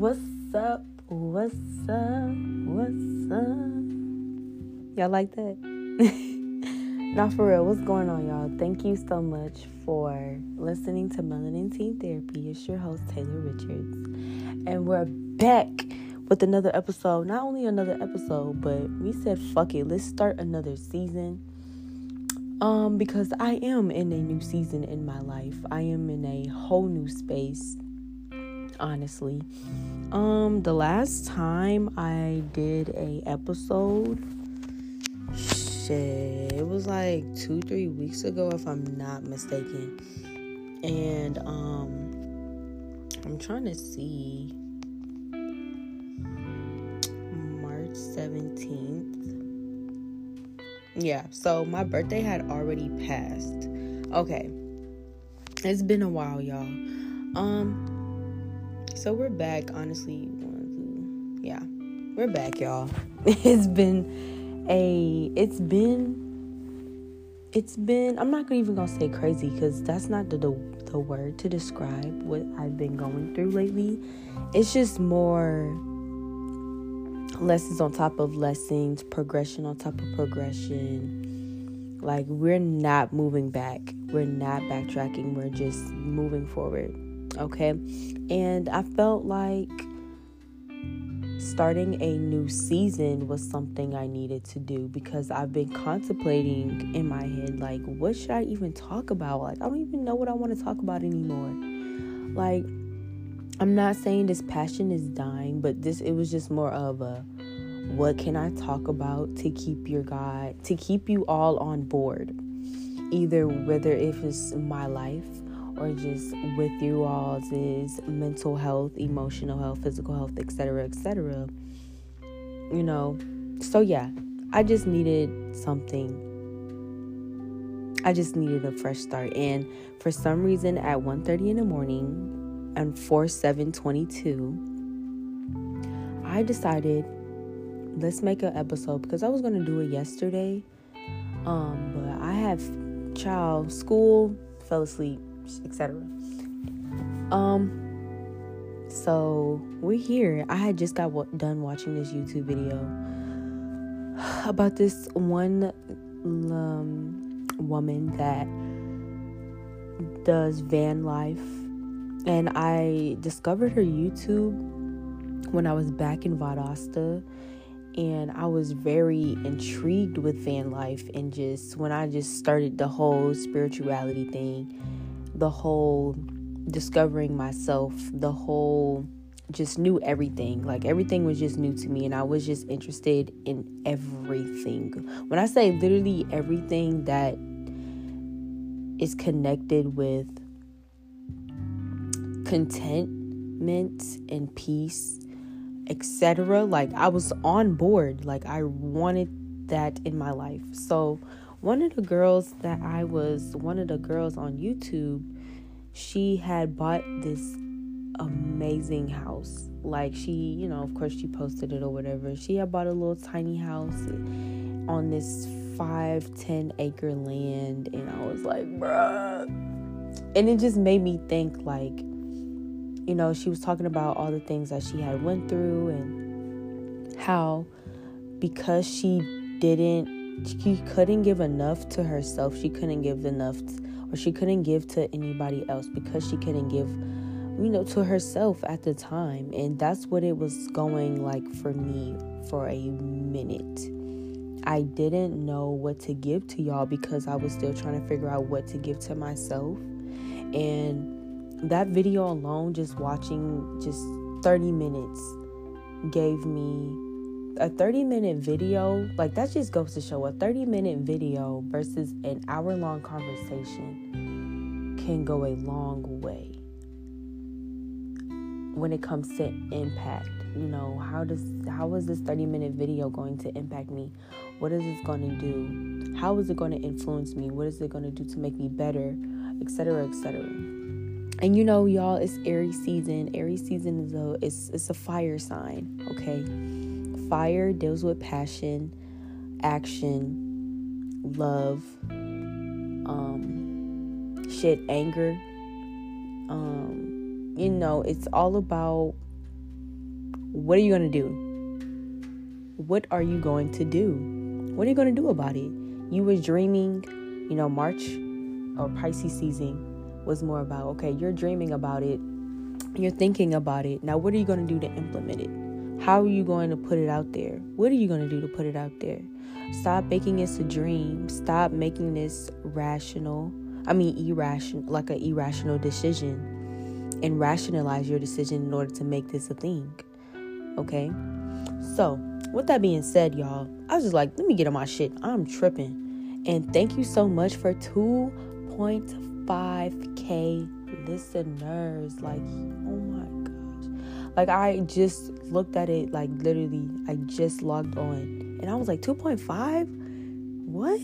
What's up? What's up? What's up? Y'all like that? Not for real. What's going on, y'all? Thank you so much for listening to Melanin Teen Therapy. It's your host, Taylor Richards. And we're back with another episode. Not only another episode, but we said, fuck it, let's start another season. Um, because I am in a new season in my life. I am in a whole new space honestly. Um the last time I did a episode shit, it was like 2-3 weeks ago if I'm not mistaken. And um I'm trying to see March 17th. Yeah, so my birthday had already passed. Okay. It's been a while, y'all. Um so we're back, honestly. Yeah, we're back, y'all. It's been a, it's been, it's been. I'm not even gonna say crazy because that's not the, the the word to describe what I've been going through lately. It's just more lessons on top of lessons, progression on top of progression. Like we're not moving back. We're not backtracking. We're just moving forward Okay. And I felt like starting a new season was something I needed to do because I've been contemplating in my head, like, what should I even talk about? Like, I don't even know what I want to talk about anymore. Like, I'm not saying this passion is dying, but this, it was just more of a, what can I talk about to keep your guy, to keep you all on board? Either whether if it's my life or just with you all's is mental health, emotional health, physical health, etc., etc. You know, so yeah, I just needed something. I just needed a fresh start, and for some reason, at 1:30 in the morning, and 4 7 22, I decided let's make an episode because I was gonna do it yesterday, um, but I have child school, fell asleep etc. Um, so we're here. I had just got w- done watching this YouTube video about this one um, woman that does van life, and I discovered her YouTube when I was back in Valdosta and I was very intrigued with van life and just when I just started the whole spirituality thing the whole discovering myself, the whole just knew everything. Like everything was just new to me, and I was just interested in everything. When I say literally everything that is connected with contentment and peace, etc., like I was on board. Like I wanted that in my life. So one of the girls that I was, one of the girls on YouTube, she had bought this amazing house. Like she, you know, of course she posted it or whatever. She had bought a little tiny house on this five, ten acre land, and I was like, bruh. And it just made me think like, you know, she was talking about all the things that she had went through and how because she didn't she couldn't give enough to herself. She couldn't give enough, or she couldn't give to anybody else because she couldn't give, you know, to herself at the time. And that's what it was going like for me for a minute. I didn't know what to give to y'all because I was still trying to figure out what to give to myself. And that video alone, just watching just 30 minutes, gave me a 30 minute video, like that just goes to show a 30 minute video versus an hour long conversation can go a long way when it comes to impact. You know, how does how is this 30 minute video going to impact me? What is this going to do? How is it going to influence me? What is it going to do to make me better, etc., etc. And you know, y'all, it's Aries season. Aries season is a it's it's a fire sign, okay? Fire deals with passion, action, love, um, shit, anger. Um, you know, it's all about what are you going to do? What are you going to do? What are you going to do about it? You were dreaming, you know, March or Pisces season was more about okay, you're dreaming about it, you're thinking about it. Now, what are you going to do to implement it? How are you going to put it out there? What are you going to do to put it out there? Stop making this a dream. Stop making this rational. I mean, irrational, like an irrational decision, and rationalize your decision in order to make this a thing. Okay? So, with that being said, y'all, I was just like, let me get on my shit. I'm tripping. And thank you so much for 2.5k listeners. Like, oh my like I just looked at it like literally I just logged on and I was like 2.5? What?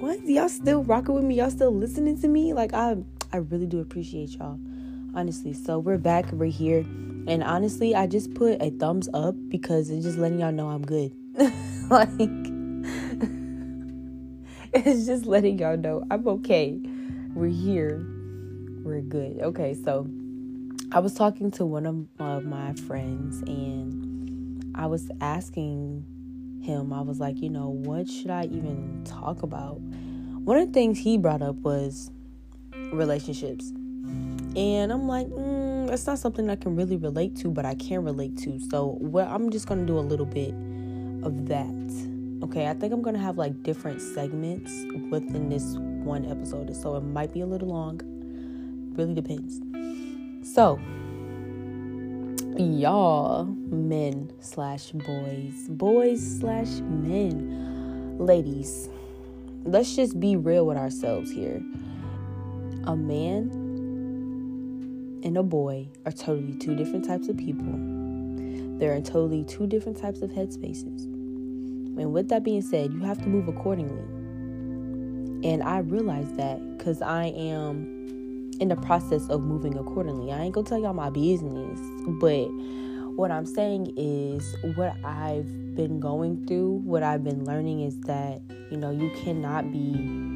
What? Y'all still rocking with me? Y'all still listening to me? Like I I really do appreciate y'all. Honestly. So we're back, we're here. And honestly, I just put a thumbs up because it's just letting y'all know I'm good. like it's just letting y'all know I'm okay. We're here. We're good. Okay, so I was talking to one of, my friends and I was asking him, I was like, you know, what should I even talk about? One of the things he brought up was relationships. And I'm like, mm, that's not something I can really relate to, but I can relate to. So, well, I'm just going to do a little bit of that. Okay, I think I'm going to have like different segments within this one episode. So, it might be a little long. Really depends. So, y'all, men slash boys, boys slash men, ladies, let's just be real with ourselves here. A man and a boy are totally two different types of people. They're in totally two different types of headspaces. And with that being said, you have to move accordingly. And I realize that because I am in the process of moving accordingly. I ain't gonna tell y'all my business, but what I'm saying is what I've been going through, what I've been learning is that, you know, you cannot be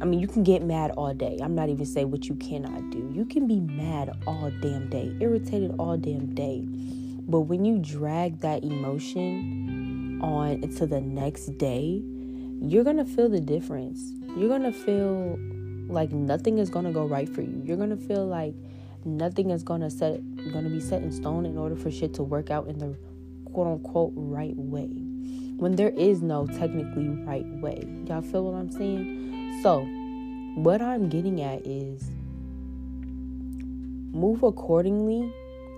I mean, you can get mad all day. I'm not even saying what you cannot do. You can be mad all damn day, irritated all damn day. But when you drag that emotion on into the next day, you're going to feel the difference. You're going to feel like nothing is gonna go right for you. You're gonna feel like nothing is gonna set gonna be set in stone in order for shit to work out in the quote unquote right way. When there is no technically right way. Y'all feel what I'm saying? So what I'm getting at is move accordingly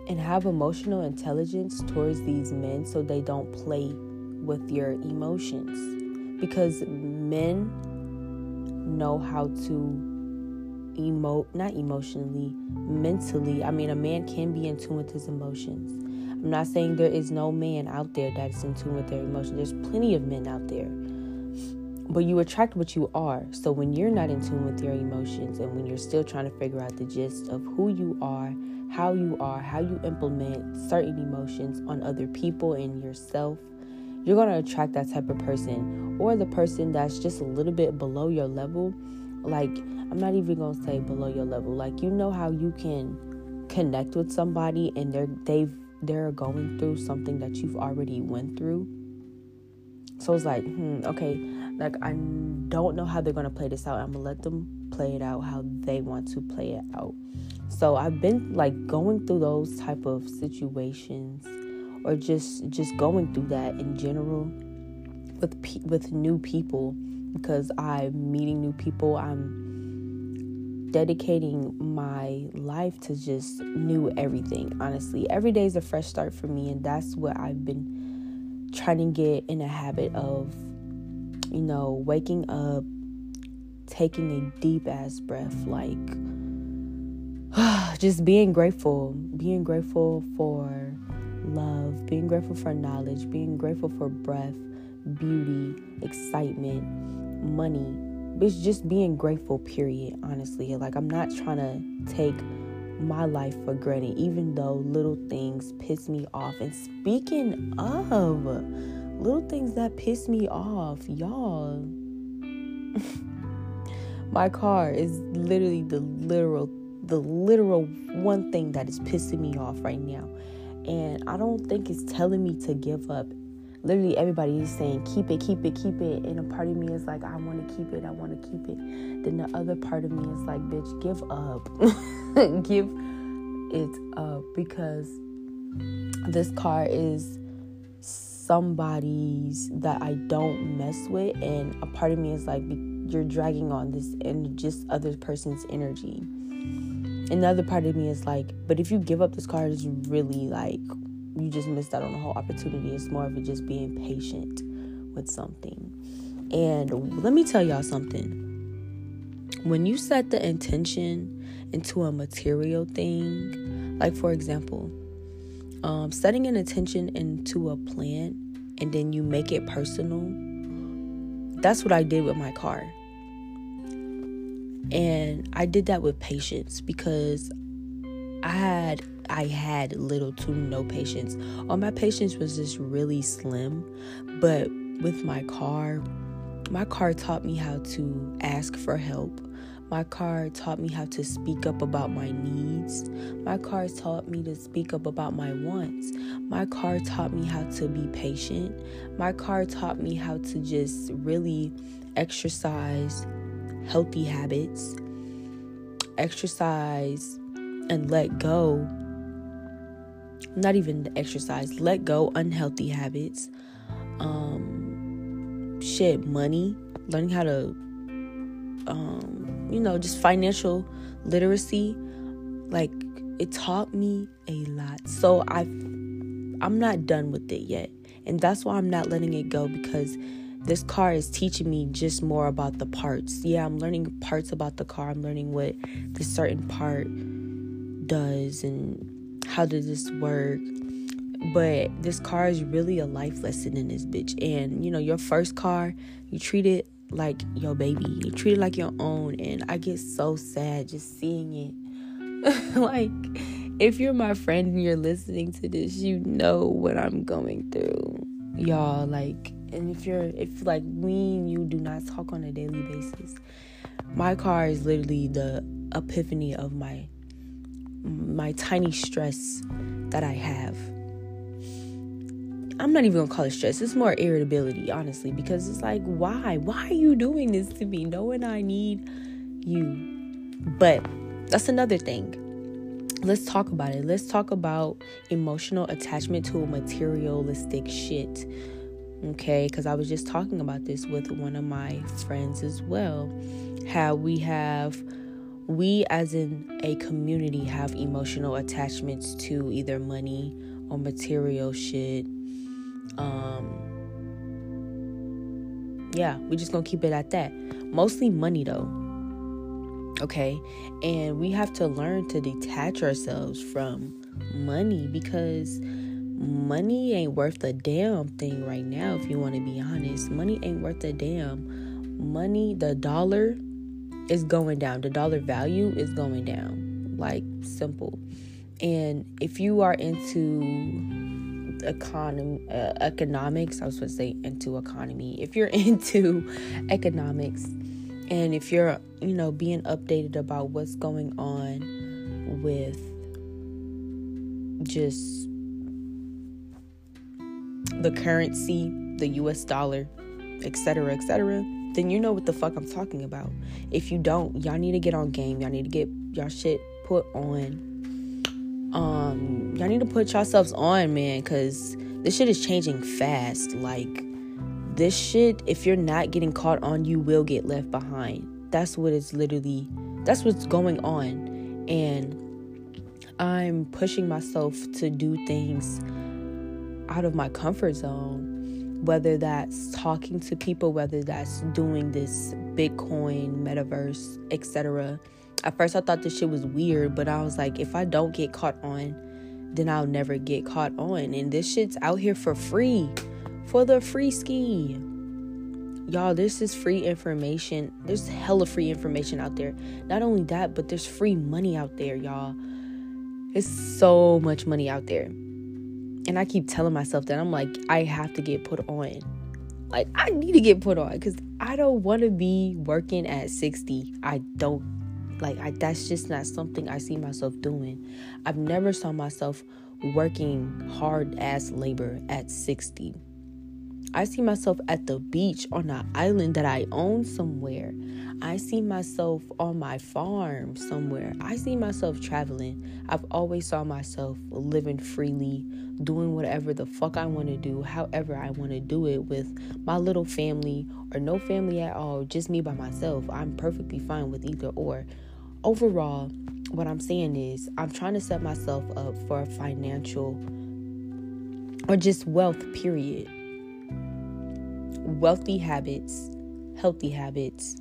and have emotional intelligence towards these men so they don't play with your emotions because men know how to emote not emotionally mentally. I mean a man can be in tune with his emotions. I'm not saying there is no man out there that's in tune with their emotions. There's plenty of men out there. But you attract what you are. So when you're not in tune with your emotions and when you're still trying to figure out the gist of who you are how you are how you implement certain emotions on other people and yourself you're going to attract that type of person or the person that's just a little bit below your level. Like, I'm not even going to say below your level. Like, you know how you can connect with somebody and they're they've they're going through something that you've already went through. So it's like, hmm, okay, like I don't know how they're gonna play this out. I'm gonna let them play it out how they want to play it out. So I've been like going through those type of situations or just just going through that in general with pe- with new people because I'm meeting new people. I'm dedicating my life to just new everything. Honestly, every day is a fresh start for me, and that's what I've been trying to get in a habit of. You know, waking up, taking a deep ass breath, like just being grateful, being grateful for love, being grateful for knowledge, being grateful for breath, beauty, excitement, money. It's just being grateful, period, honestly. Like, I'm not trying to take my life for granted, even though little things piss me off. And speaking of little things that piss me off, y'all, my car is literally the literal the literal one thing that is pissing me off right now. And I don't think it's telling me to give up. Literally, everybody is saying, keep it, keep it, keep it. And a part of me is like, I want to keep it, I want to keep it. Then the other part of me is like, bitch, give up. give it up because this car is somebody's that I don't mess with. And a part of me is like, you're dragging on this and just other person's energy. Another part of me is like, but if you give up this car, it's really like you just missed out on the whole opportunity. It's more of it just being patient with something. And let me tell y'all something. When you set the intention into a material thing, like for example, um, setting an intention into a plan and then you make it personal, that's what I did with my car. And I did that with patience because I had I had little to no patience. All my patience was just really slim. But with my car, my car taught me how to ask for help. My car taught me how to speak up about my needs. My car taught me to speak up about my wants. My car taught me how to be patient. My car taught me how to just really exercise healthy habits, exercise and let go. Not even the exercise, let go unhealthy habits. Um, shit, money, learning how to, um, you know, just financial literacy. Like it taught me a lot. So I, I'm not done with it yet, and that's why I'm not letting it go because this car is teaching me just more about the parts. Yeah, I'm learning parts about the car. I'm learning what this certain part does and how does this work. But this car is really a life lesson in this bitch. And you know, your first car, you treat it like your baby. You treat it like your own. And I get so sad just seeing it. like, if you're my friend and you're listening to this, you know what I'm going through. Y'all, like, and if you're if like me and you do not talk on a daily basis my car is literally the epiphany of my my tiny stress that i have. I'm not even gonna call it stress. It's more irritability honestly because it's like why? Why are you doing this to me knowing i need you? But that's another thing. Let's talk about it. Let's talk about emotional attachment to materialistic shit okay because i was just talking about this with one of my friends as well how we have we as in a community have emotional attachments to either money or material shit. Um yeah we're just gonna keep it at that. Mostly money though. Okay and we have to learn to detach ourselves from money because money ain't worth a damn thing right now, if you want to be honest. Money ain't worth a damn. Money, the dollar is going down. The dollar value is going down. Like, simple. And if you are into economy, uh, economics, I was supposed to say into economy. If you're into economics, and if you're, you know, being updated about what's going on with just the currency, the US dollar, etc., etc., then you know what the fuck I'm talking about. If you don't, y'all need to get on game. Y'all need to get y'all shit put on. Um, y'all need to put yourselves on, man, cuz this shit is changing fast. Like this shit, if you're not getting caught on, you will get left behind. That's what it's literally that's what's going on. And I'm pushing myself to do things out of my comfort zone, whether that's talking to people, whether that's doing this Bitcoin, metaverse, etc. At first, I thought this shit was weird, but I was like, if I don't get caught on, then I'll never get caught on. And this shit's out here for free, for the free ski. Y'all, this is free information. There's hella free information out there. Not only that, but there's free money out there, y'all. It's so much money out there. And I keep telling myself that I'm like, I have to get put on. Like, I need to get put on because I don't want to be working at 60. I don't, Like I, that's just not something I see myself doing. I've never saw myself working hard ass labor at 60. I see myself at the beach on an island that I own somewhere. I see myself on my farm somewhere. I see myself traveling. I've always saw myself living freely, doing whatever the fuck I want to do, however I want to do it with my little family or no family at all, just me by myself. I'm perfectly fine with either or. Overall, what I'm saying is I'm trying to set myself up for a financial or just wealth, period. Wealthy habits, healthy habits,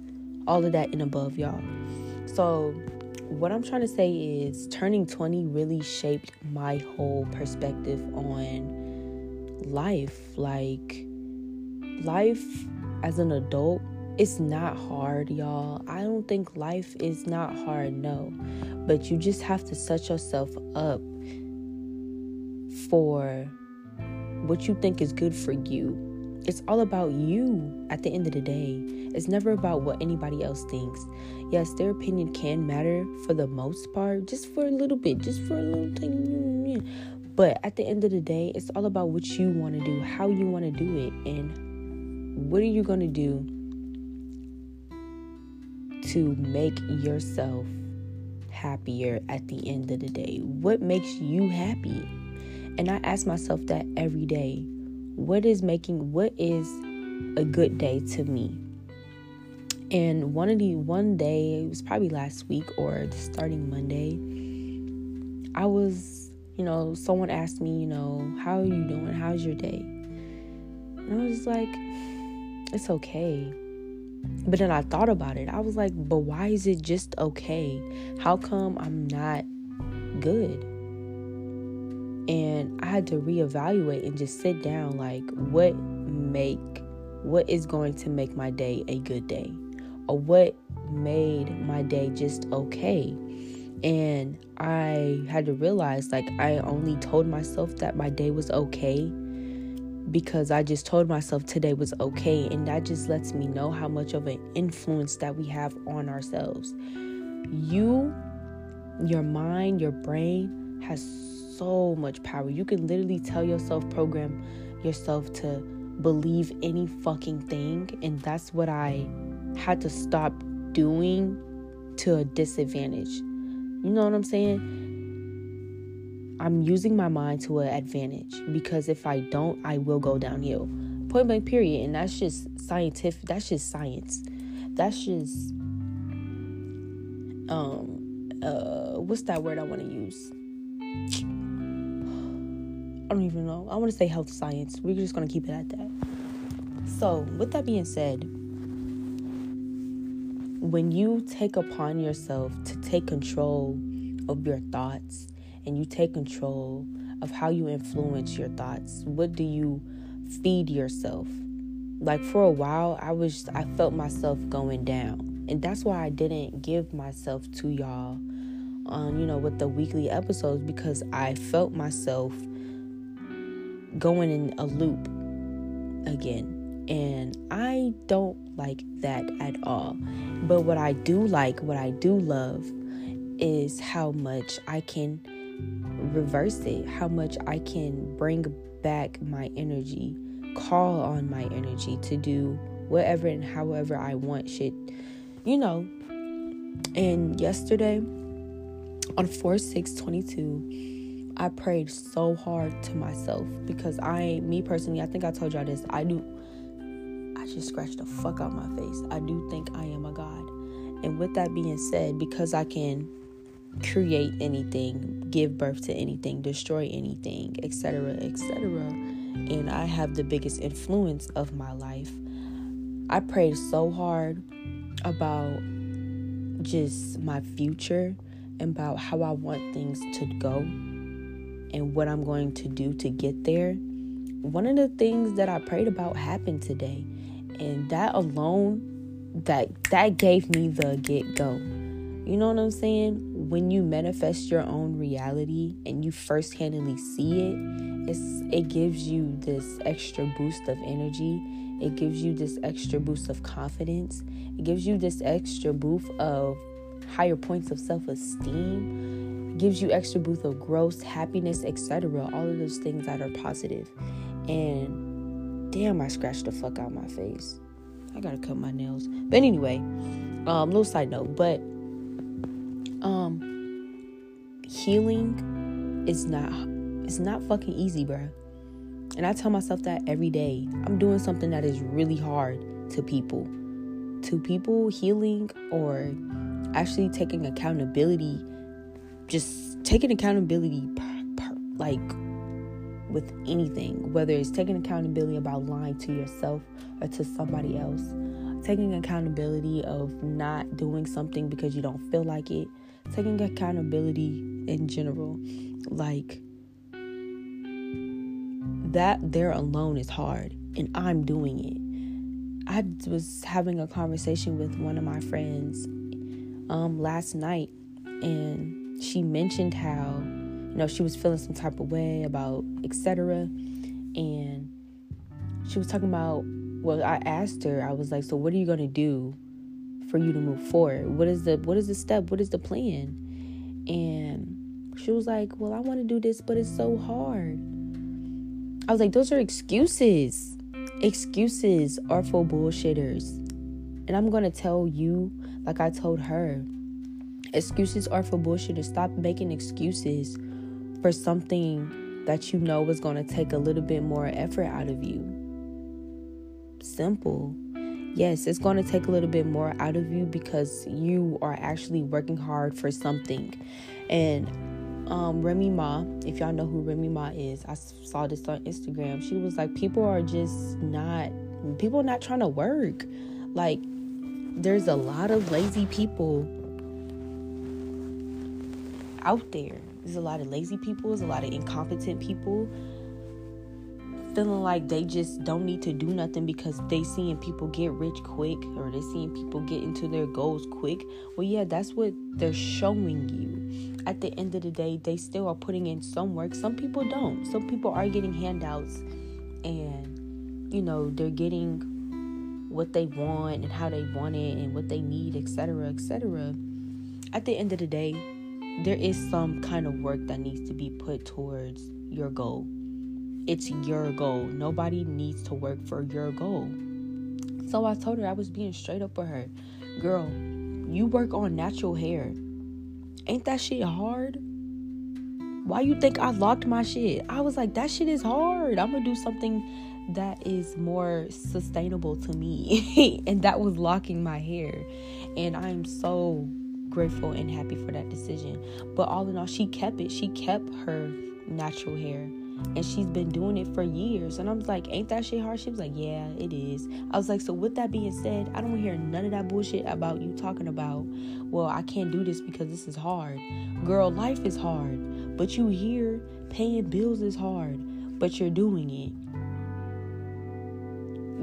all of that and above, y'all. So, what I'm trying to say is turning 20 really shaped my whole perspective on life. Like, life as an adult, it's not hard, y'all. I don't think life is not hard, no. But you just have to set yourself up for what you think is good for you it's all about you at the end of the day. It's never about what anybody else thinks. Yes, their opinion can matter for the most part, just for a little bit, just for a little thing. But at the end of the day, it's all about what you want to do, how you want to do it, and what are you going to do to make yourself happier at the end of the day? What makes you happy? And I ask myself that every day what is making what is a good day to me? And one of the one day it was probably last week or starting monday i was you know someone asked me you know how are you doing? How's your day? And i was like it's okay. But then i thought about it. I was like but why is it just okay? How come i'm not good and I had to reevaluate and just sit down like what make what is going to make my day a good day or what made my day just okay and I had to realize like I only told myself that my day was okay because I just told myself today was okay and that just lets me know how much of an influence that we have on ourselves. You your mind, your brain has so much power. You can literally tell yourself, program yourself to believe any fucking thing. And that's what I had to stop doing to a disadvantage. You know what I'm saying? I'm using my mind to an advantage because if I don't, I will go downhill. Point blank, period. And that's just scientific, that's just science. That's just, um, uh, what's that word I want to use? I don't even know. I want to say health science. We're just going to keep it at that. So, with that being said, when you take upon yourself to take control of your thoughts and you take control of how you influence your thoughts, what do you feed yourself? Like for a while, I was I felt myself going down, and that's why I didn't give myself to y'all on you know with the weekly episodes because I felt myself going in a loop again. And I don't like that at all. But what I do like, what I do love, is how much I can reverse it, how much I can bring back my energy, call on my energy to do whatever and however I want shit, you know. And yesterday on 4 6 22, I prayed so hard to myself because I, me personally, I think I told y'all this. I do, I just scratched the fuck out my face. I do think I am a God. And with that being said, because I can create anything, give birth to anything, destroy anything, etc., etc., and I have the biggest influence of my life, I prayed so hard about just my future, and about how I want things to go and what I'm going to do to get there, one of the things that I prayed about happened today. And that alone, that that gave me the get go. You know what I'm saying? When you manifest your own reality and you first see it, it's it gives you this extra boost of energy. It gives you this extra boost of confidence. It gives you this extra boost of higher points of self-esteem gives you extra boost of growth happiness etc all of those things that are positive. and damn i scratched the fuck out my face. I gotta cut my nails. But anyway um little side note but um healing is not it's not fucking easy bruh. And i tell myself that every day. I'm doing something that is really hard to people. To people healing or actually taking accountability just taking accountability per, per, like with anything whether it's taking accountability about lying to yourself or to somebody else taking accountability of not doing something because you don't feel like it taking accountability in general like that there alone is hard and i'm doing it. I was having a conversation with one of my friends um, last night, and she mentioned how you know she was feeling some type of way about etc. And she was talking about well, I asked her, I was like, so what are you gonna do for you to move forward? What is the what is the step? What is the plan? And she was like, well, I want to do this, but it's so hard. I was like, those are excuses Excuses are for bullshitters. And I'm going to tell you, like I told her, excuses are for bullshitters. Stop making excuses for something that you know is going to take a little bit more effort out of you. Simple. Yes, it's going to take a little bit more out of you because you are actually working hard for something. And um, Remy Ma, if y'all know who Remy Ma is, I saw this on Instagram. She was like, people are just not, people not trying to work. Like, there's a lot of lazy people out there. There's a lot of lazy people, there's a lot of incompetent people feeling like they just don't need to do nothing because they seeing people get rich quick or they seeing people get into their goals quick. Well, yeah, that's what they're showing you. At the end of the day, they still are putting in some work. Some people don't. Some people are getting handouts and you know, they're getting what they want and how they want it and what they need, etc., etc. At the end of the day, there is some kind of work that needs to be put towards your goal it's your goal. Nobody needs to work for your goal. So I told her I was being straight up with her. Girl, you work on natural hair. Ain't that shit hard? Why you think I locked my shit? I was like, that shit is hard. I'm gonna do something that is more sustainable to me. and that was locking my hair. And I'm so grateful and happy for that decision. But all in all, she kept it. She kept her natural hair and she's been doing it for years. And I was like, Ain't that shit hard? She was like, Yeah, it is. I was like, So, with that being said, I don't hear none of that bullshit about you talking about, Well, I can't do this because this is hard. Girl, life is hard. But you hear paying bills is hard, but you're doing it.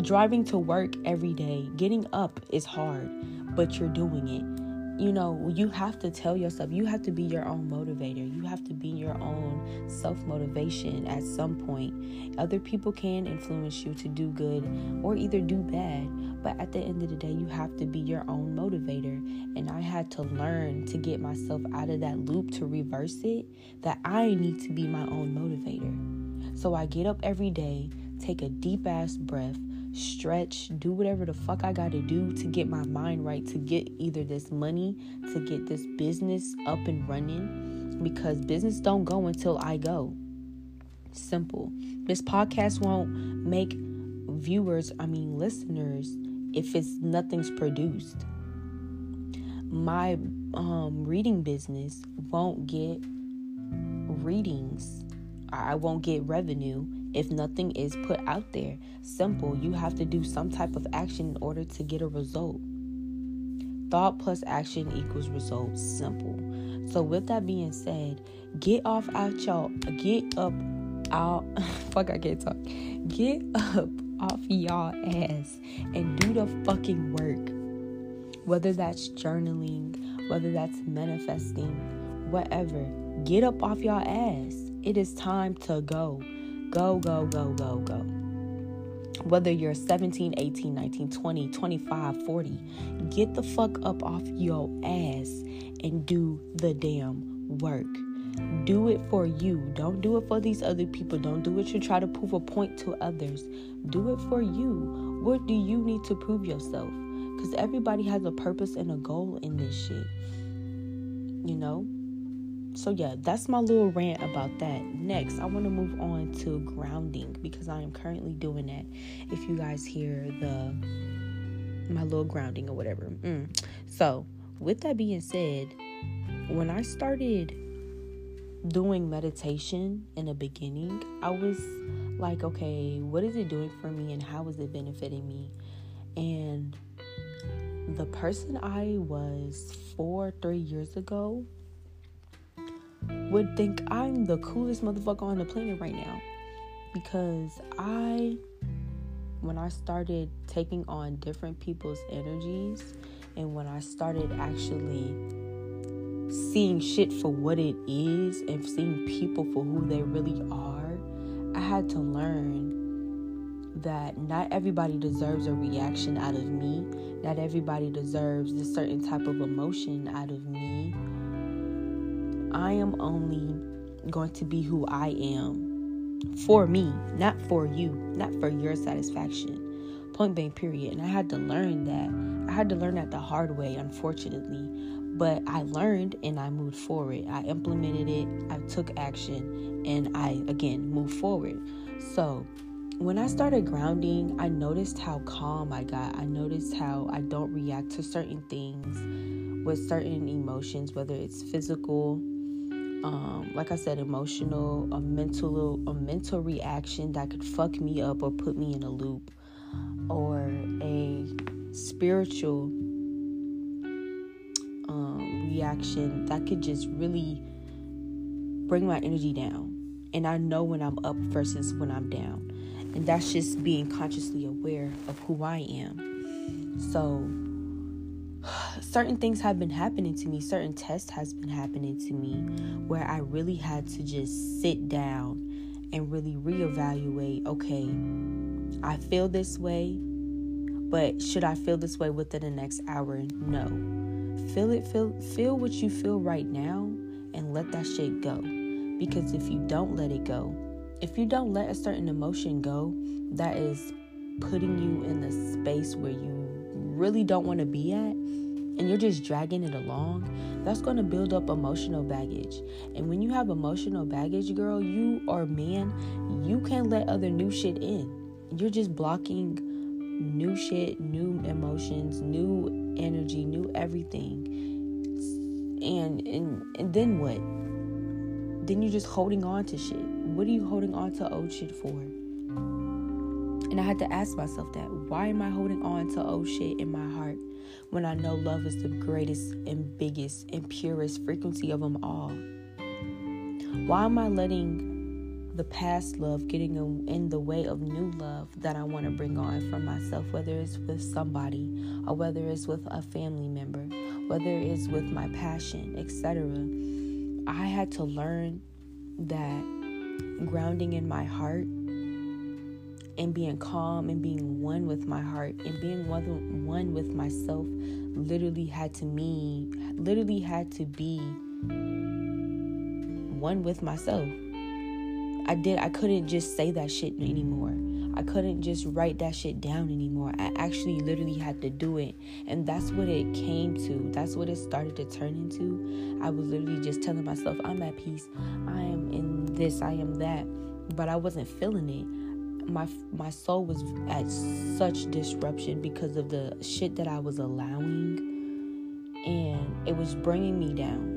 Driving to work every day, getting up is hard, but you're doing it you know, you have to tell yourself, you have to be your own motivator. You have to be your own self motivation at some point. Other people can influence you to do good or either do bad, but at the end of the day, you have to be your own motivator. And I had to learn to get myself out of that loop to reverse it, that I need to be my own motivator. So I get up every day, take a deep ass breath stretch, do whatever the fuck I got to do to get my mind right, to get either this money, to get this business up and running because business don't go until I go. Simple. This podcast won't make viewers, I mean listeners, if it's nothing's produced. My um, reading business won't get readings. I won't get revenue if nothing is put out there. Simple, you have to do some type of action in order to get a result. Thought plus action equals results. Simple. So, with that being said, get off out y'all, get up out. fuck, I can't talk. Get up off y'all ass and do the fucking work. Whether that's journaling, whether that's manifesting, whatever. Get up off y'all ass. It is time to go. Go, go, go, go, go. whether you're 17, 18, 19, 20, 25, 40, get the fuck up off your ass and do the damn work. Do it for you. Don't do it for these other people. Don't do it to try to prove a point to others. Do it for you. What do you need to prove yourself? Because everybody has a purpose and a goal in this shit. You know? So, yeah, that's my little rant about that. Next, I want to move on to grounding because I am currently doing that. If you guys hear the my little grounding or whatever. Mm. So, with that being said, when I started doing meditation in the beginning, I was like, okay, what is it doing for me and how is it benefiting me? And the person I was four, three years ago would think I'm the coolest motherfucker on the planet right now because I when I started taking on different people's energies and when I started actually seeing shit for what it is and seeing people for who they really are, I had to learn that not everybody deserves a reaction out of me. Not everybody deserves a certain type of emotion out of me. I am only going to be who I am for me, not for you, not for your satisfaction. Point blank, period. And I had to learn that. I had to learn that the hard way, unfortunately. But I learned and I moved forward. I implemented it, I took action, and I again moved forward. So, when I started grounding, I noticed how calm I got. I noticed how I don't react to certain things with certain emotions, whether it's physical, um, like I said, emotional, a mental, a mental reaction that could fuck me up or put me in a loop, or a spiritual um, reaction that could just really bring my energy down. And I know when I'm up versus when I'm down. And that's just being consciously aware of who I am. So, certain things have been happening to me, certain tests has been happening to me where I really had to just sit down and really reevaluate, okay, I feel this way, but should I feel this way within the next hour? No. Feel it, feel feel what you feel right now and let that shit go. Because if you don't let it go, if you don't let a certain emotion go, that is putting you in the space where you really don't want to be at and you're just dragging it along, that's going to build up emotional baggage. And when you have emotional baggage, girl, you or man, you can't let other new shit in. You're just blocking new shit, new emotions, new energy, new everything. And and and then what? Then you're just holding on to shit. What are you holding on to old shit for? And I had to ask myself that. Why am I holding on to old shit in my heart when I know love is the greatest and biggest and purest frequency of them all? Why am I letting the past love getting in the way of new love that I want to bring on for myself, whether it's with somebody or whether it's with a family member, whether it's with my passion, etc. I had to learn that grounding in my heart and being calm and being one with my heart and being one, one with myself literally had to me literally had to be one with myself. I did i couldn't just say that shit anymore. I couldn't just write that shit down anymore. I actually literally had to do it. And that's what it came to. That's what it started to turn into. I was literally just telling myself i'm at peace. I am in this. I am that. But i wasn't feeling it my my soul was at such disruption because of the shit that I was allowing. And it was bringing me down.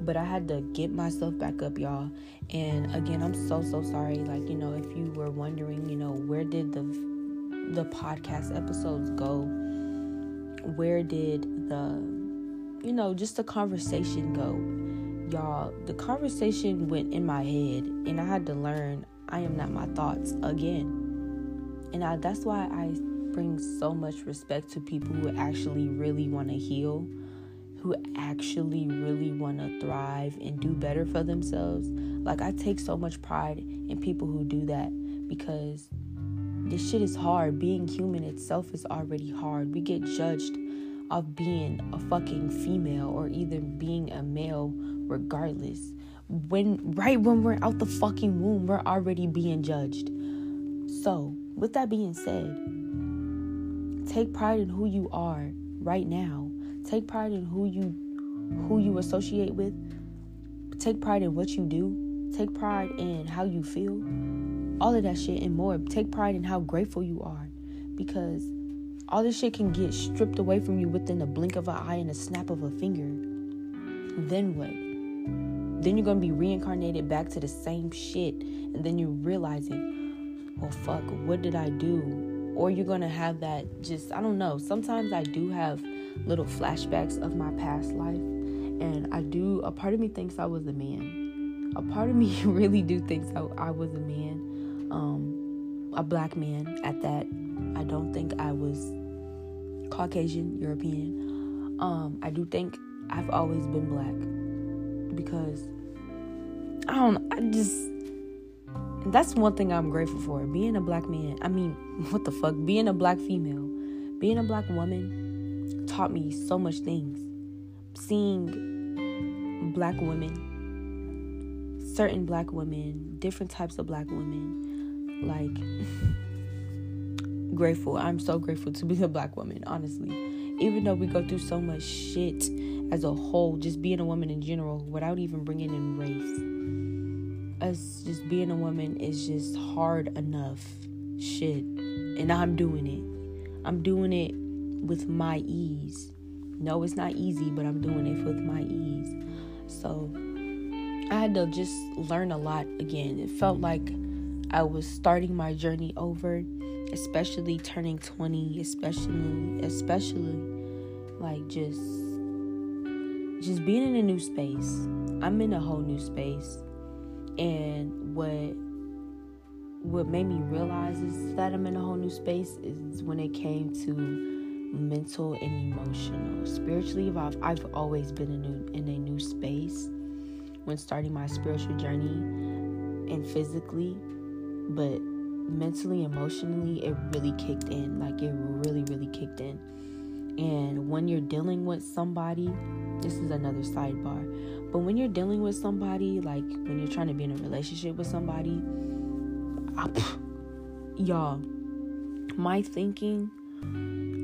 But I had to get myself back up y'all. And again I'm so so sorry. Like you know if you were wondering you know where did the the podcast episodes go? Where did the you know just the conversation go? Y'all the conversation went in my head and I had to learn I am not my thoughts again. And I, that's why I bring so much respect to people who actually really want to heal, who actually really want to thrive and do better for themselves. Like, I take so much pride in people who do that because this shit is hard. Being human itself is already hard. We get judged of being a fucking female or either being a male regardless. When right when we're out the fucking womb, we're already being judged. So, with that being said, take pride in who you are right now. Take pride in who you who you associate with. Take pride in what you do. Take pride in how you feel. All of that shit and more. Take pride in how grateful you are because all this shit can get stripped away from you within the blink of an eye and a snap of a finger. Then what? Then you're gonna be reincarnated back to the same shit, and then you're realizing, well, fuck, what did I do? Or you're gonna have that just, I don't know. Sometimes I do have little flashbacks of my past life, and I do, a part of me thinks I was a man. A part of me really do thinks I, I was a man, um, a black man at that. I don't think I was Caucasian, European. Um, I do think I've always been black because I don't. I just that's one thing I'm grateful for. Being a black man. I mean, what the fuck? Being a black female, being a black woman, taught me so much things. Seeing black women, certain black women, different types of black women, like. grateful. I'm so grateful to be a black woman, honestly. Even though we go through so much shit as a whole, just being a woman in general, without even bringing in race. Us just being a woman is just hard enough shit. And I'm doing it. I'm doing it with my ease. No, it's not easy, but I'm doing it with my ease. So I had to just learn a lot again. It felt like I was starting my journey over especially turning 20 especially especially like just just being in a new space i'm in a whole new space and what what made me realize is that i'm in a whole new space is when it came to mental and emotional spiritually I've, I've always been in a, new, in a new space when starting my spiritual journey and physically but mentally, emotionally, it really kicked in. Like it really, really kicked in. And when you're dealing with somebody, this is another sidebar. But when you're dealing with somebody, like when you're trying to be in a relationship with somebody, I, y'all, my thinking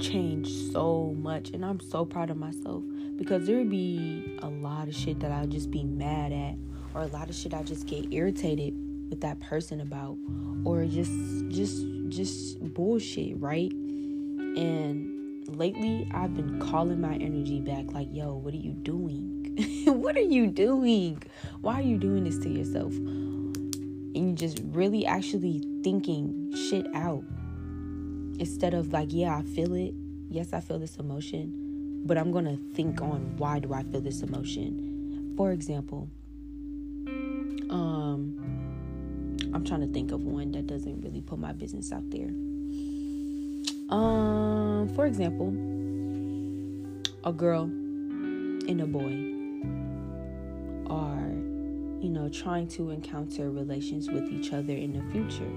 changed so much. And I'm so proud of myself because there would be a lot of shit that I'd just be mad at, or a lot of shit I just get irritated with that person about or just just just bullshit, right? And lately I've been calling my energy back like, "Yo, what are you doing? what are you doing? Why are you doing this to yourself?" And you just really actually thinking shit out instead of like, "Yeah, I feel it. Yes, I feel this emotion." But I'm going to think on why do I feel this emotion? For example, um I'm trying to think of one that doesn't really put my business out there. Um, for example, a girl and a boy are, you know, trying to encounter relations with each other in the future.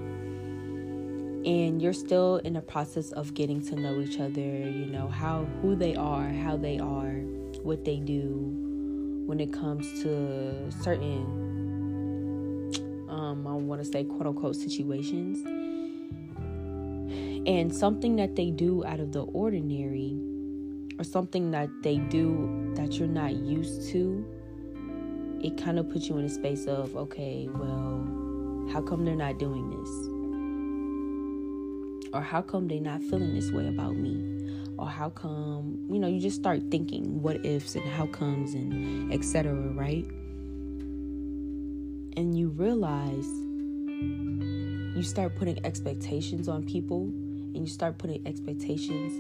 And you're still in the process of getting to know each other, you know, how who they are, how they are, what they do when it comes to certain um, I want to say quote unquote situations. And something that they do out of the ordinary, or something that they do that you're not used to, it kind of puts you in a space of, okay, well, how come they're not doing this? Or how come they're not feeling this way about me? Or how come, you know, you just start thinking what ifs and how comes and etc., right? and you realize you start putting expectations on people and you start putting expectations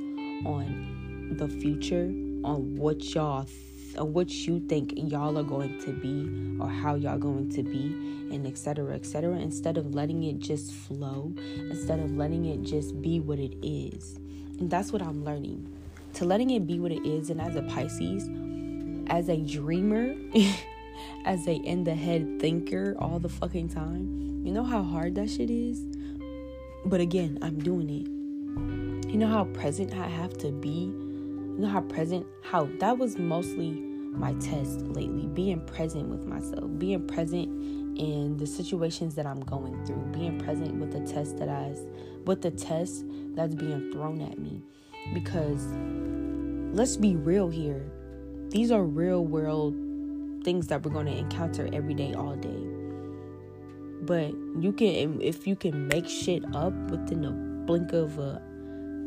on the future on what y'all th- on what you think y'all are going to be or how y'all going to be and etc etc instead of letting it just flow instead of letting it just be what it is and that's what i'm learning to letting it be what it is and as a pisces as a dreamer as a in the head thinker all the fucking time. You know how hard that shit is? But again, I'm doing it. You know how present I have to be? You know how present, how that was mostly my test lately. Being present with myself, being present in the situations that I'm going through, being present with the test that I, with the test that's being thrown at me. Because let's be real here. These are real world things that we're going to encounter every day, all day. But you can, if you can make shit up within a blink of a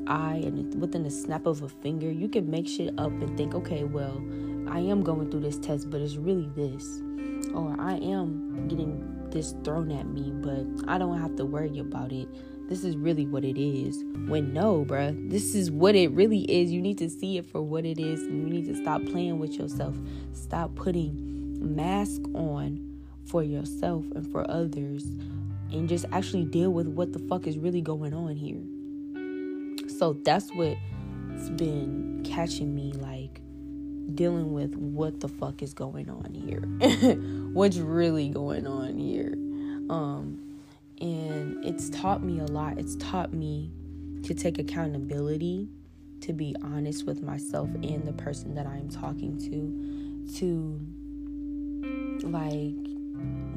eye and within a snap of a finger, you can make shit up and think, okay, well, I am going through this test, but it's really this. Or I am getting this thrown at me, but I don't have to worry about it. This is really what it is. When no, bruh, this is what it really is. You need to see it for what it is, and you need to stop playing with yourself. Stop putting mask on for yourself and for others, and just actually deal with what the fuck is really going on here. So that's what's been catching me like dealing with what the fuck is going on here. What's really going on here. Um and it's taught me a lot. It's taught me to take accountability, to be honest with myself and the person that I'm talking to, to like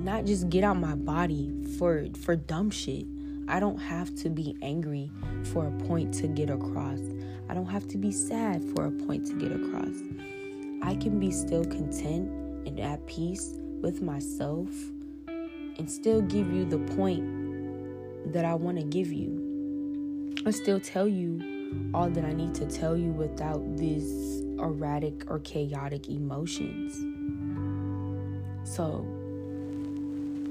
not just get out my body for for dumb shit. I don't have to be angry for a point to get across. I don't have to be sad for a point to get across. I can be still content and at peace with myself and still give you the point that I want to give you. I still tell you all that I need to tell you without these erratic or chaotic emotions. So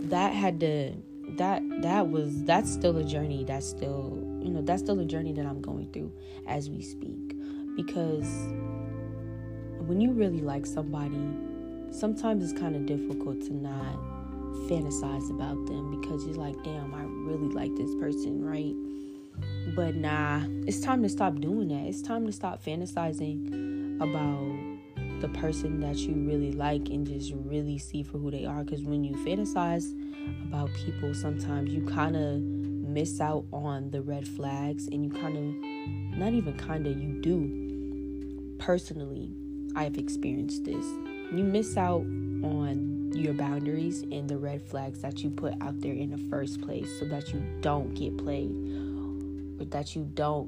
that had to that that was that's still a journey that's still you know that's still a journey that i'm going through as we speak. Because when you really like somebody sometimes it's kind of difficult to not fantasize about them because you're like damn i really like this person right? But nah it's time to stop doing that. It's time to stop fantasizing about the person that you really like and just really see for who they are because when you fantasize about people, sometimes you kind of miss out on the red flags and you kind of, not even kind of, you do. Personally, I've experienced this. You miss out on your boundaries and the red flags that you put out there in the first place so that you don't get played or that you don't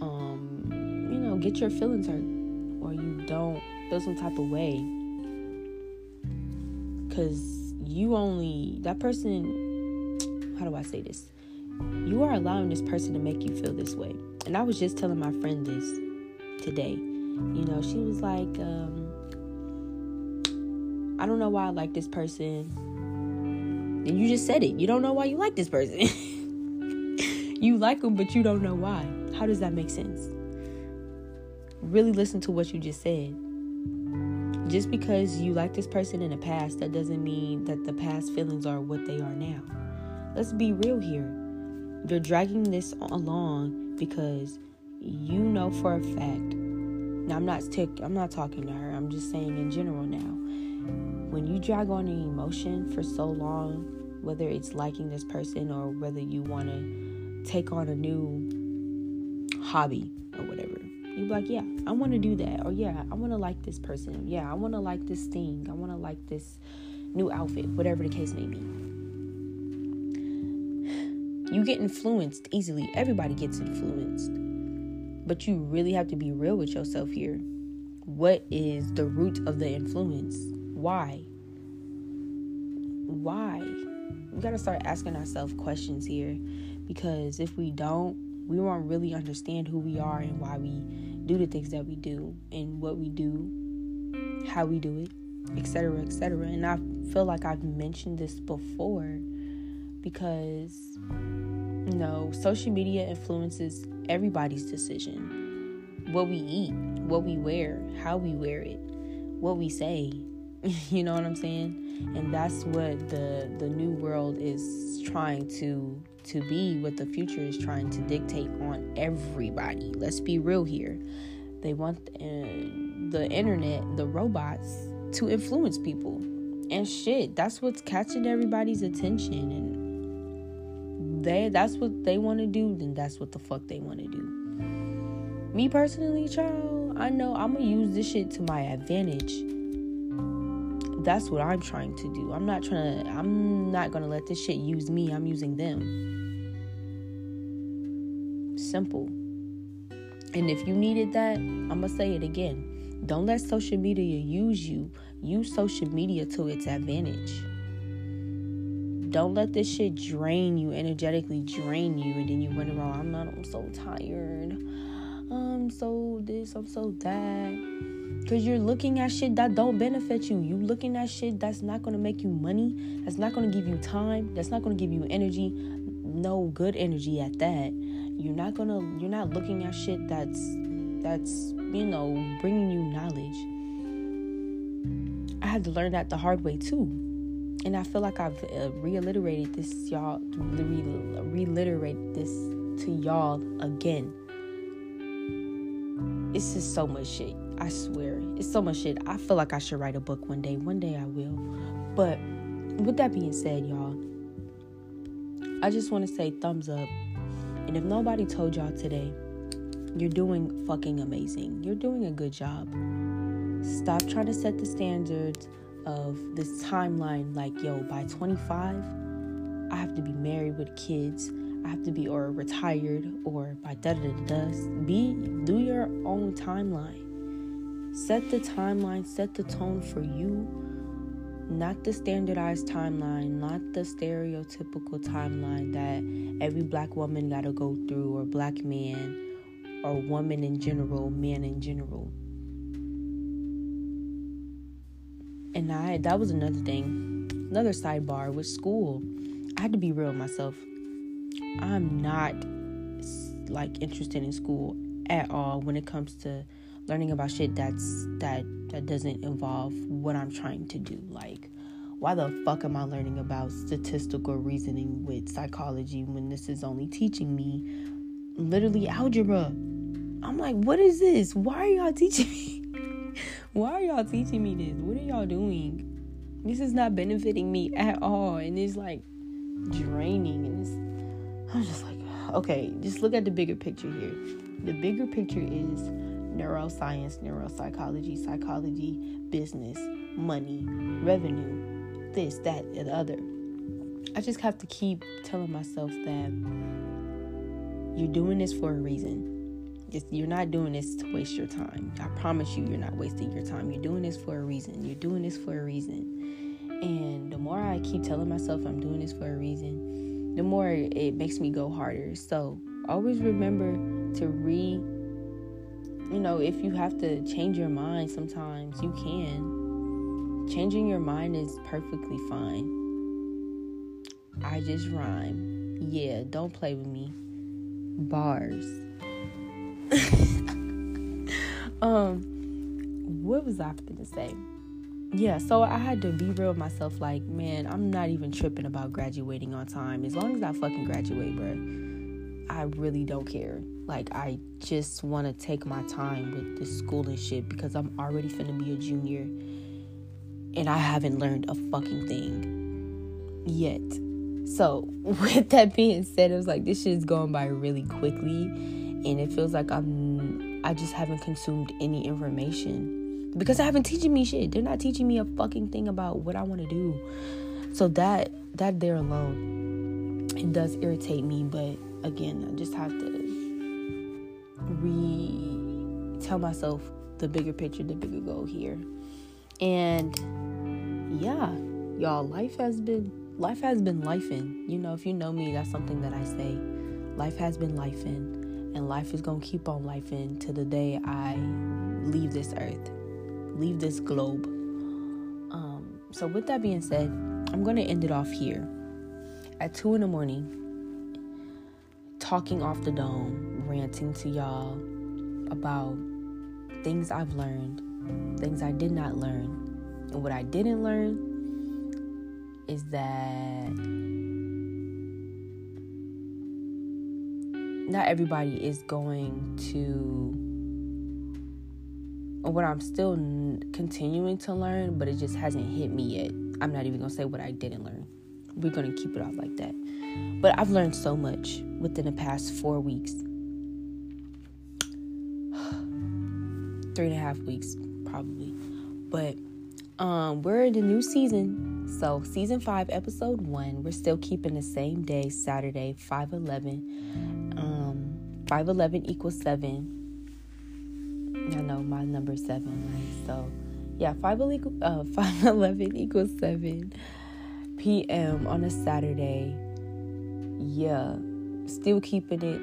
um you know get your feelings hurt don't feel some type of way because you only that person how do I say this? You are allowing this person to make you feel this way. And I was just telling my friend this today. You know, she was like, um, I don't know why I like this person. And you just said it. You don't know why you like this person. you like them, but you don't know why. How does that make sense? Really listen to what you just said just because you like this person in the past, that doesn't mean that the past feelings are what they are now. Let's be real here. You're dragging this along because you know for a fact. Now I'm not tick I'm not talking to her. I'm just saying in general now. When you drag on an emotion for so long, whether it's liking this person or whether you want to take on a new hobby or whatever you like, yeah, I want to do that. Or yeah, I want to like this person. Yeah, I want to like this thing. I want to like this new outfit, whatever the case may be. You get influenced easily. Everybody gets influenced. But you really have to be real with yourself here. What is the root of the influence? Why? Why? We got to start asking ourselves questions here because if we don't, we won't really understand who we are and why we do the things that we do and what we do, how we do it, etc., etc. And I feel like I've mentioned this before because you know, social media influences everybody's decision. What we eat, what we wear, how we wear it, what we say. you know what I'm saying? And that's what the the new world is trying to to be what the future is trying to dictate on everybody. Let's be real here. They want uh, the internet, the robots, to influence people. And shit, that's what's catching everybody's attention. And they that's what they want to do, then that's what the fuck they want to do. Me personally, child, I know I'm gonna use this shit to my advantage. That's what I'm trying to do. I'm not trying to. I'm not gonna let this shit use me. I'm using them. Simple. And if you needed that, I'm gonna say it again. Don't let social media use you. Use social media to its advantage. Don't let this shit drain you, energetically drain you, and then you run around. I'm not. I'm so tired. I'm so this. I'm so that. Cause you're looking at shit that don't benefit you. You looking at shit that's not gonna make you money. That's not gonna give you time. That's not gonna give you energy. No good energy at that you're not gonna you're not looking at shit that's that's you know bringing you knowledge i had to learn that the hard way too and i feel like i've uh, reiterated this y'all re- reiterated this to y'all again it's just so much shit i swear it's so much shit i feel like i should write a book one day one day i will but with that being said y'all i just want to say thumbs up and if nobody told y'all today, you're doing fucking amazing. You're doing a good job. Stop trying to set the standards of this timeline like, yo, by 25, I have to be married with kids. I have to be or retired or by da da da da. Be do your own timeline. Set the timeline, set the tone for you not the standardized timeline, not the stereotypical timeline that every black woman got to go through, or black man, or woman in general, man in general. And I that was another thing, another sidebar with school. I had to be real with myself. I'm not like interested in school at all when it comes to learning about shit that's that that doesn't involve what I'm trying to do. Like, why the fuck am I learning about statistical reasoning with psychology when this is only teaching me literally algebra? I'm like, what is this? Why are y'all teaching me? why are y'all teaching me this? What are y'all doing? This is not benefiting me at all. And it's like draining. And it's, I'm just like, okay, just look at the bigger picture here. The bigger picture is neuroscience, neuropsychology, psychology, business, money, revenue, this, that, and the other. I just have to keep telling myself that you're doing this for a reason. You're not doing this to waste your time. I promise you, you're not wasting your time. You're doing this for a reason. You're doing this for a reason. And the more I keep telling myself I'm doing this for a reason, the more it makes me go harder. So always remember to re you know, if you have to change your mind sometimes, you can. Changing your mind is perfectly fine. I just rhyme. Yeah, don't play with me. Bars. um, what was I to say? Yeah, so I had to be real with myself. Like, man, I'm not even tripping about graduating on time. As long as I fucking graduate, bro, I really don't care. Like I just want to take my time with the school and shit because I'm already finna be a junior and I haven't learned a fucking thing yet. So with that being said, it was like this shit is going by really quickly and it feels like I'm I just haven't consumed any information because I haven't teaching me shit. They're not teaching me a fucking thing about what I want to do. So that that there alone it does irritate me, but again, I just have to re tell myself the bigger picture, the bigger goal here. And yeah, y'all, life has been life has been lifing. You know, if you know me, that's something that I say. Life has been lifing, and life is gonna keep on lifing to the day I leave this earth, leave this globe. Um, so with that being said, I'm gonna end it off here. At two in the morning, talking off the dome, ranting to y'all about things I've learned, things I did not learn. And what I didn't learn is that not everybody is going to what I'm still continuing to learn, but it just hasn't hit me yet. I'm not even gonna say what I didn't learn. we're gonna keep it off like that. But I've learned so much within the past four weeks. Three and a half weeks, probably. But um, we're in the new season. So season five, episode one, we're still keeping the same day, Saturday, 511. Um 511 equals seven. I know my number seven, right? So yeah, 511, uh, 511 equals 7 p.m. on a Saturday. Yeah, still keeping it.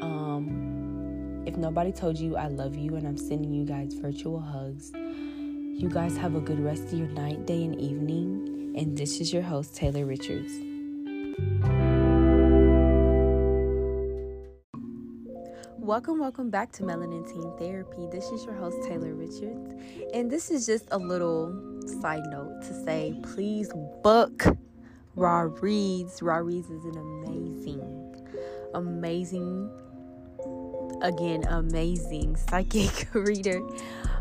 Um, if nobody told you I love you and I'm sending you guys virtual hugs, you guys have a good rest of your night, day, and evening. And this is your host, Taylor Richards. Welcome, welcome back to Melanin Teen Therapy. This is your host, Taylor Richards. And this is just a little side note to say please book Raw Reads. Raw Reads is an amazing, amazing, again, amazing psychic reader.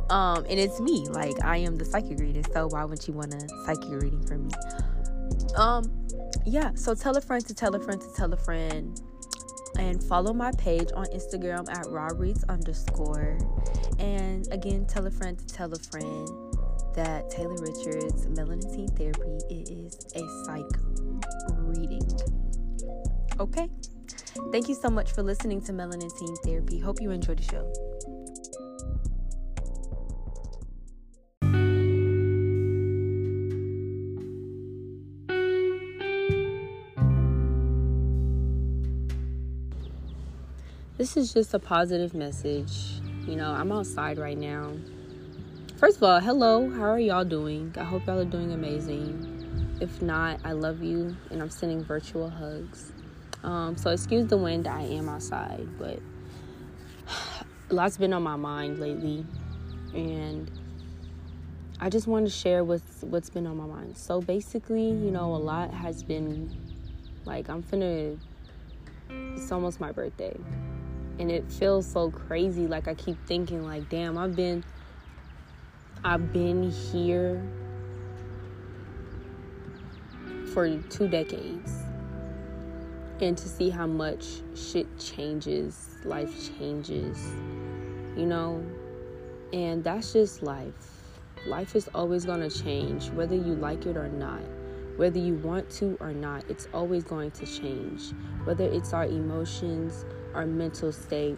Um, and it's me. Like I am the psychic reader. So why wouldn't you want a psychic reading from me? Um, yeah, so tell a friend to tell a friend to tell a friend and follow my page on Instagram at rawreads underscore. And again, tell a friend to tell a friend that Taylor Richards Melanin Therapy is a psych reading. Okay? Thank you so much for listening to Melanin Teen Therapy. Hope you enjoyed the show. this is just a positive message. You know, I'm outside right now. First of all, hello, how are y'all doing? I hope y'all are doing amazing. If not, I love you and I'm sending virtual hugs. Um, so, excuse the wind, I am outside, but a lot's been on my mind lately, and I just want to share what's what's been on my mind. So basically, you know, a lot has been like I'm finna. It's almost my birthday, and it feels so crazy like i keep thinking like damn i've been i've been here for two decades and to see how much shit changes life changes you know? And that's just life. Life is always going to change whether you like it or not. Whether you want to or not it's always going to change. Whether it's our emotions our mental state,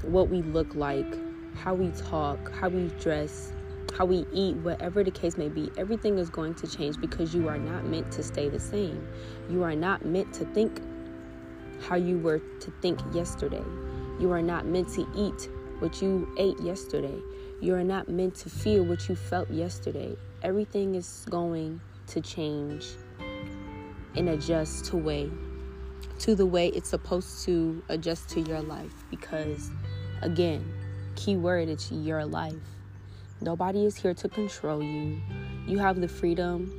what we look like, how we talk, how we dress, how we eat, whatever the case may be, everything is going to change because you are not meant to stay the same. You are not meant to think how you were to think yesterday. You are not meant to eat what you ate yesterday. You are not meant to feel what you felt yesterday. Everything is going to change and adjust to way to the way it's supposed to adjust to your life because again key word it's your life nobody is here to control you. You have the freedom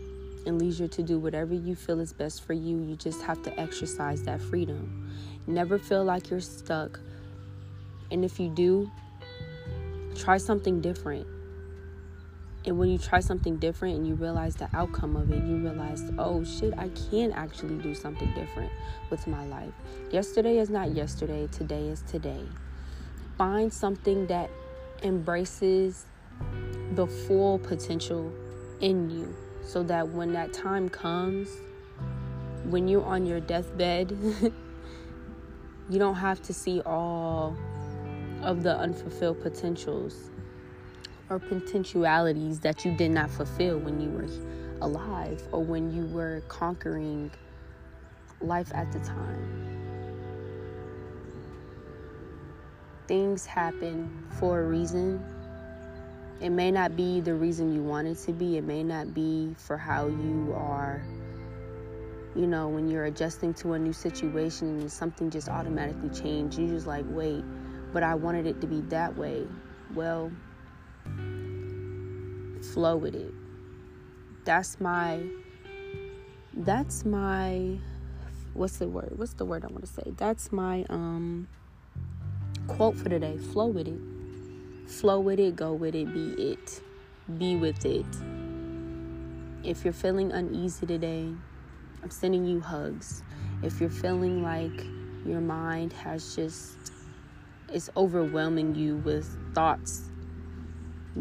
and leisure to do whatever you feel is best for you. You just have to exercise that freedom. Never feel like you're stuck. And if you do try something different. And when you try something different and you realize the outcome of it, you realize, oh shit, I can actually do something different with my life. Yesterday is not yesterday, today is today. Find something that embraces the full potential in you so that when that time comes, when you're on your deathbed, you don't have to see all of the unfulfilled potentials or potentialities that you did not fulfill when you were alive or when you were conquering life at the time. Things happen for a reason. It may not be the reason you want it to be, it may not be for how you are. You know, when you're adjusting to a new situation and something just automatically changed, you just like, wait, but I wanted it to be that way. Well, flow with it. That's my that's my what's the word? What's the word I want to say? That's my um quote for today. Flow with it. Flow with it, go with it, be it. Be with it. If you're feeling uneasy today, I'm sending you hugs. If you're feeling like your mind has just it's overwhelming you with thoughts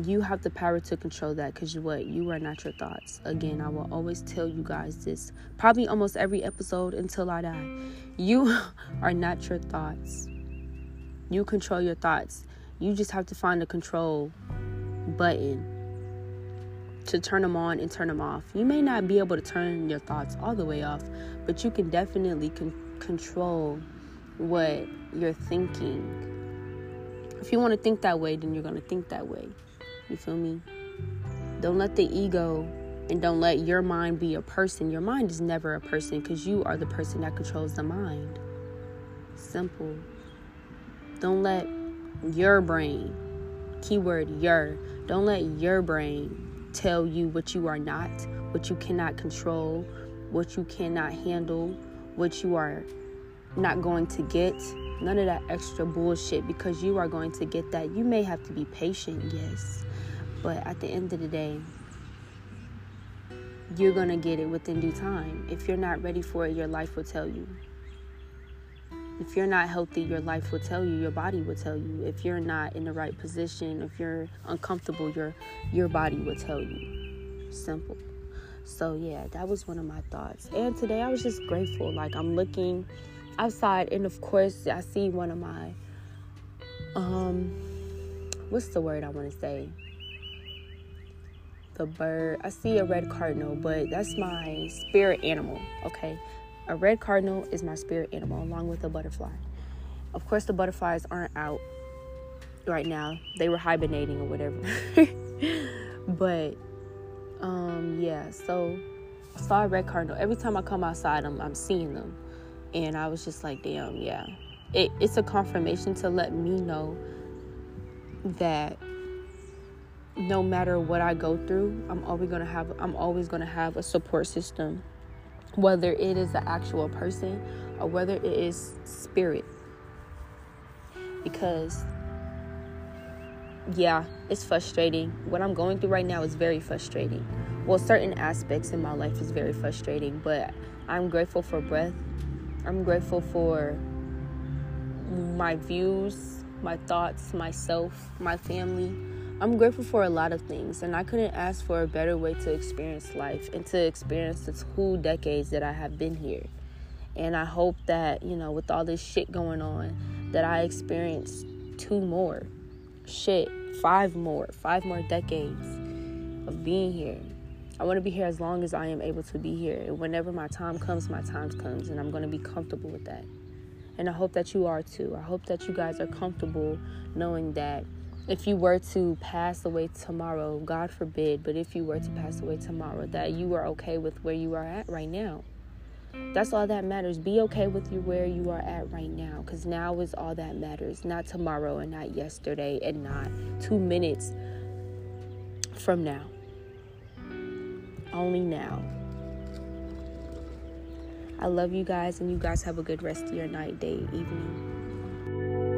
you have the power to control that because what you are not your thoughts again i will always tell you guys this probably almost every episode until i die you are not your thoughts you control your thoughts you just have to find the control button to turn them on and turn them off you may not be able to turn your thoughts all the way off but you can definitely con- control what you're thinking if you want to think that way then you're going to think that way you feel me? Don't let the ego and don't let your mind be a person. Your mind is never a person because you are the person that controls the mind. Simple. Don't let your brain, keyword your, don't let your brain tell you what you are not, what you cannot control, what you cannot handle, what you are not going to get. None of that extra bullshit because you are going to get that. You may have to be patient, yes. But at the end of the day, you're going to get it within due time. If you're not ready for it, your life will tell you. If you're not healthy, your life will tell you, your body will tell you. If you're not in the right position, if you're uncomfortable, your your body will tell you. Simple. So yeah, that was one of my thoughts. And today I was just grateful. Like I'm looking outside and of course I see one of my um what's the word I want to say? the bird. I see a red cardinal, but that's my spirit animal, okay? A red cardinal is my spirit animal along with a butterfly. Of course, the butterflies aren't out right now. They were hibernating or whatever. but um yeah, so I saw a red cardinal. Every time I come outside, I'm, I'm seeing them. And I was just like, damn, yeah. It, it's a confirmation to let me know that no matter what I go through, I'm always gonna have I'm always gonna have a support system, whether it is an actual person or whether it is spirit. Because yeah, it's frustrating. What I'm going through right now is very frustrating. Well, certain aspects in my life is very frustrating, but I'm grateful for breath. I'm grateful for my views, my thoughts, myself, my family I'm grateful for a lot of things, and I couldn't ask for a better way to experience life and to experience the two decades that I have been here. And I hope that, you know, with all this shit going on, that I experience two more. Shit, five more, five more decades of being here. I want to be here as long as I am able to be here. And whenever my time comes, my time comes, and I'm going to be comfortable with that. And I hope that you are too. I hope that you guys are comfortable knowing that if you were to pass away tomorrow, God forbid, but if you were to pass away tomorrow, that you are okay with where you are at right now. That's all that matters. Be okay with you where you are at right now because now is all that matters. Not tomorrow and not yesterday and not two minutes from now. Only now. I love you guys and you guys have a good rest of your night, day, evening.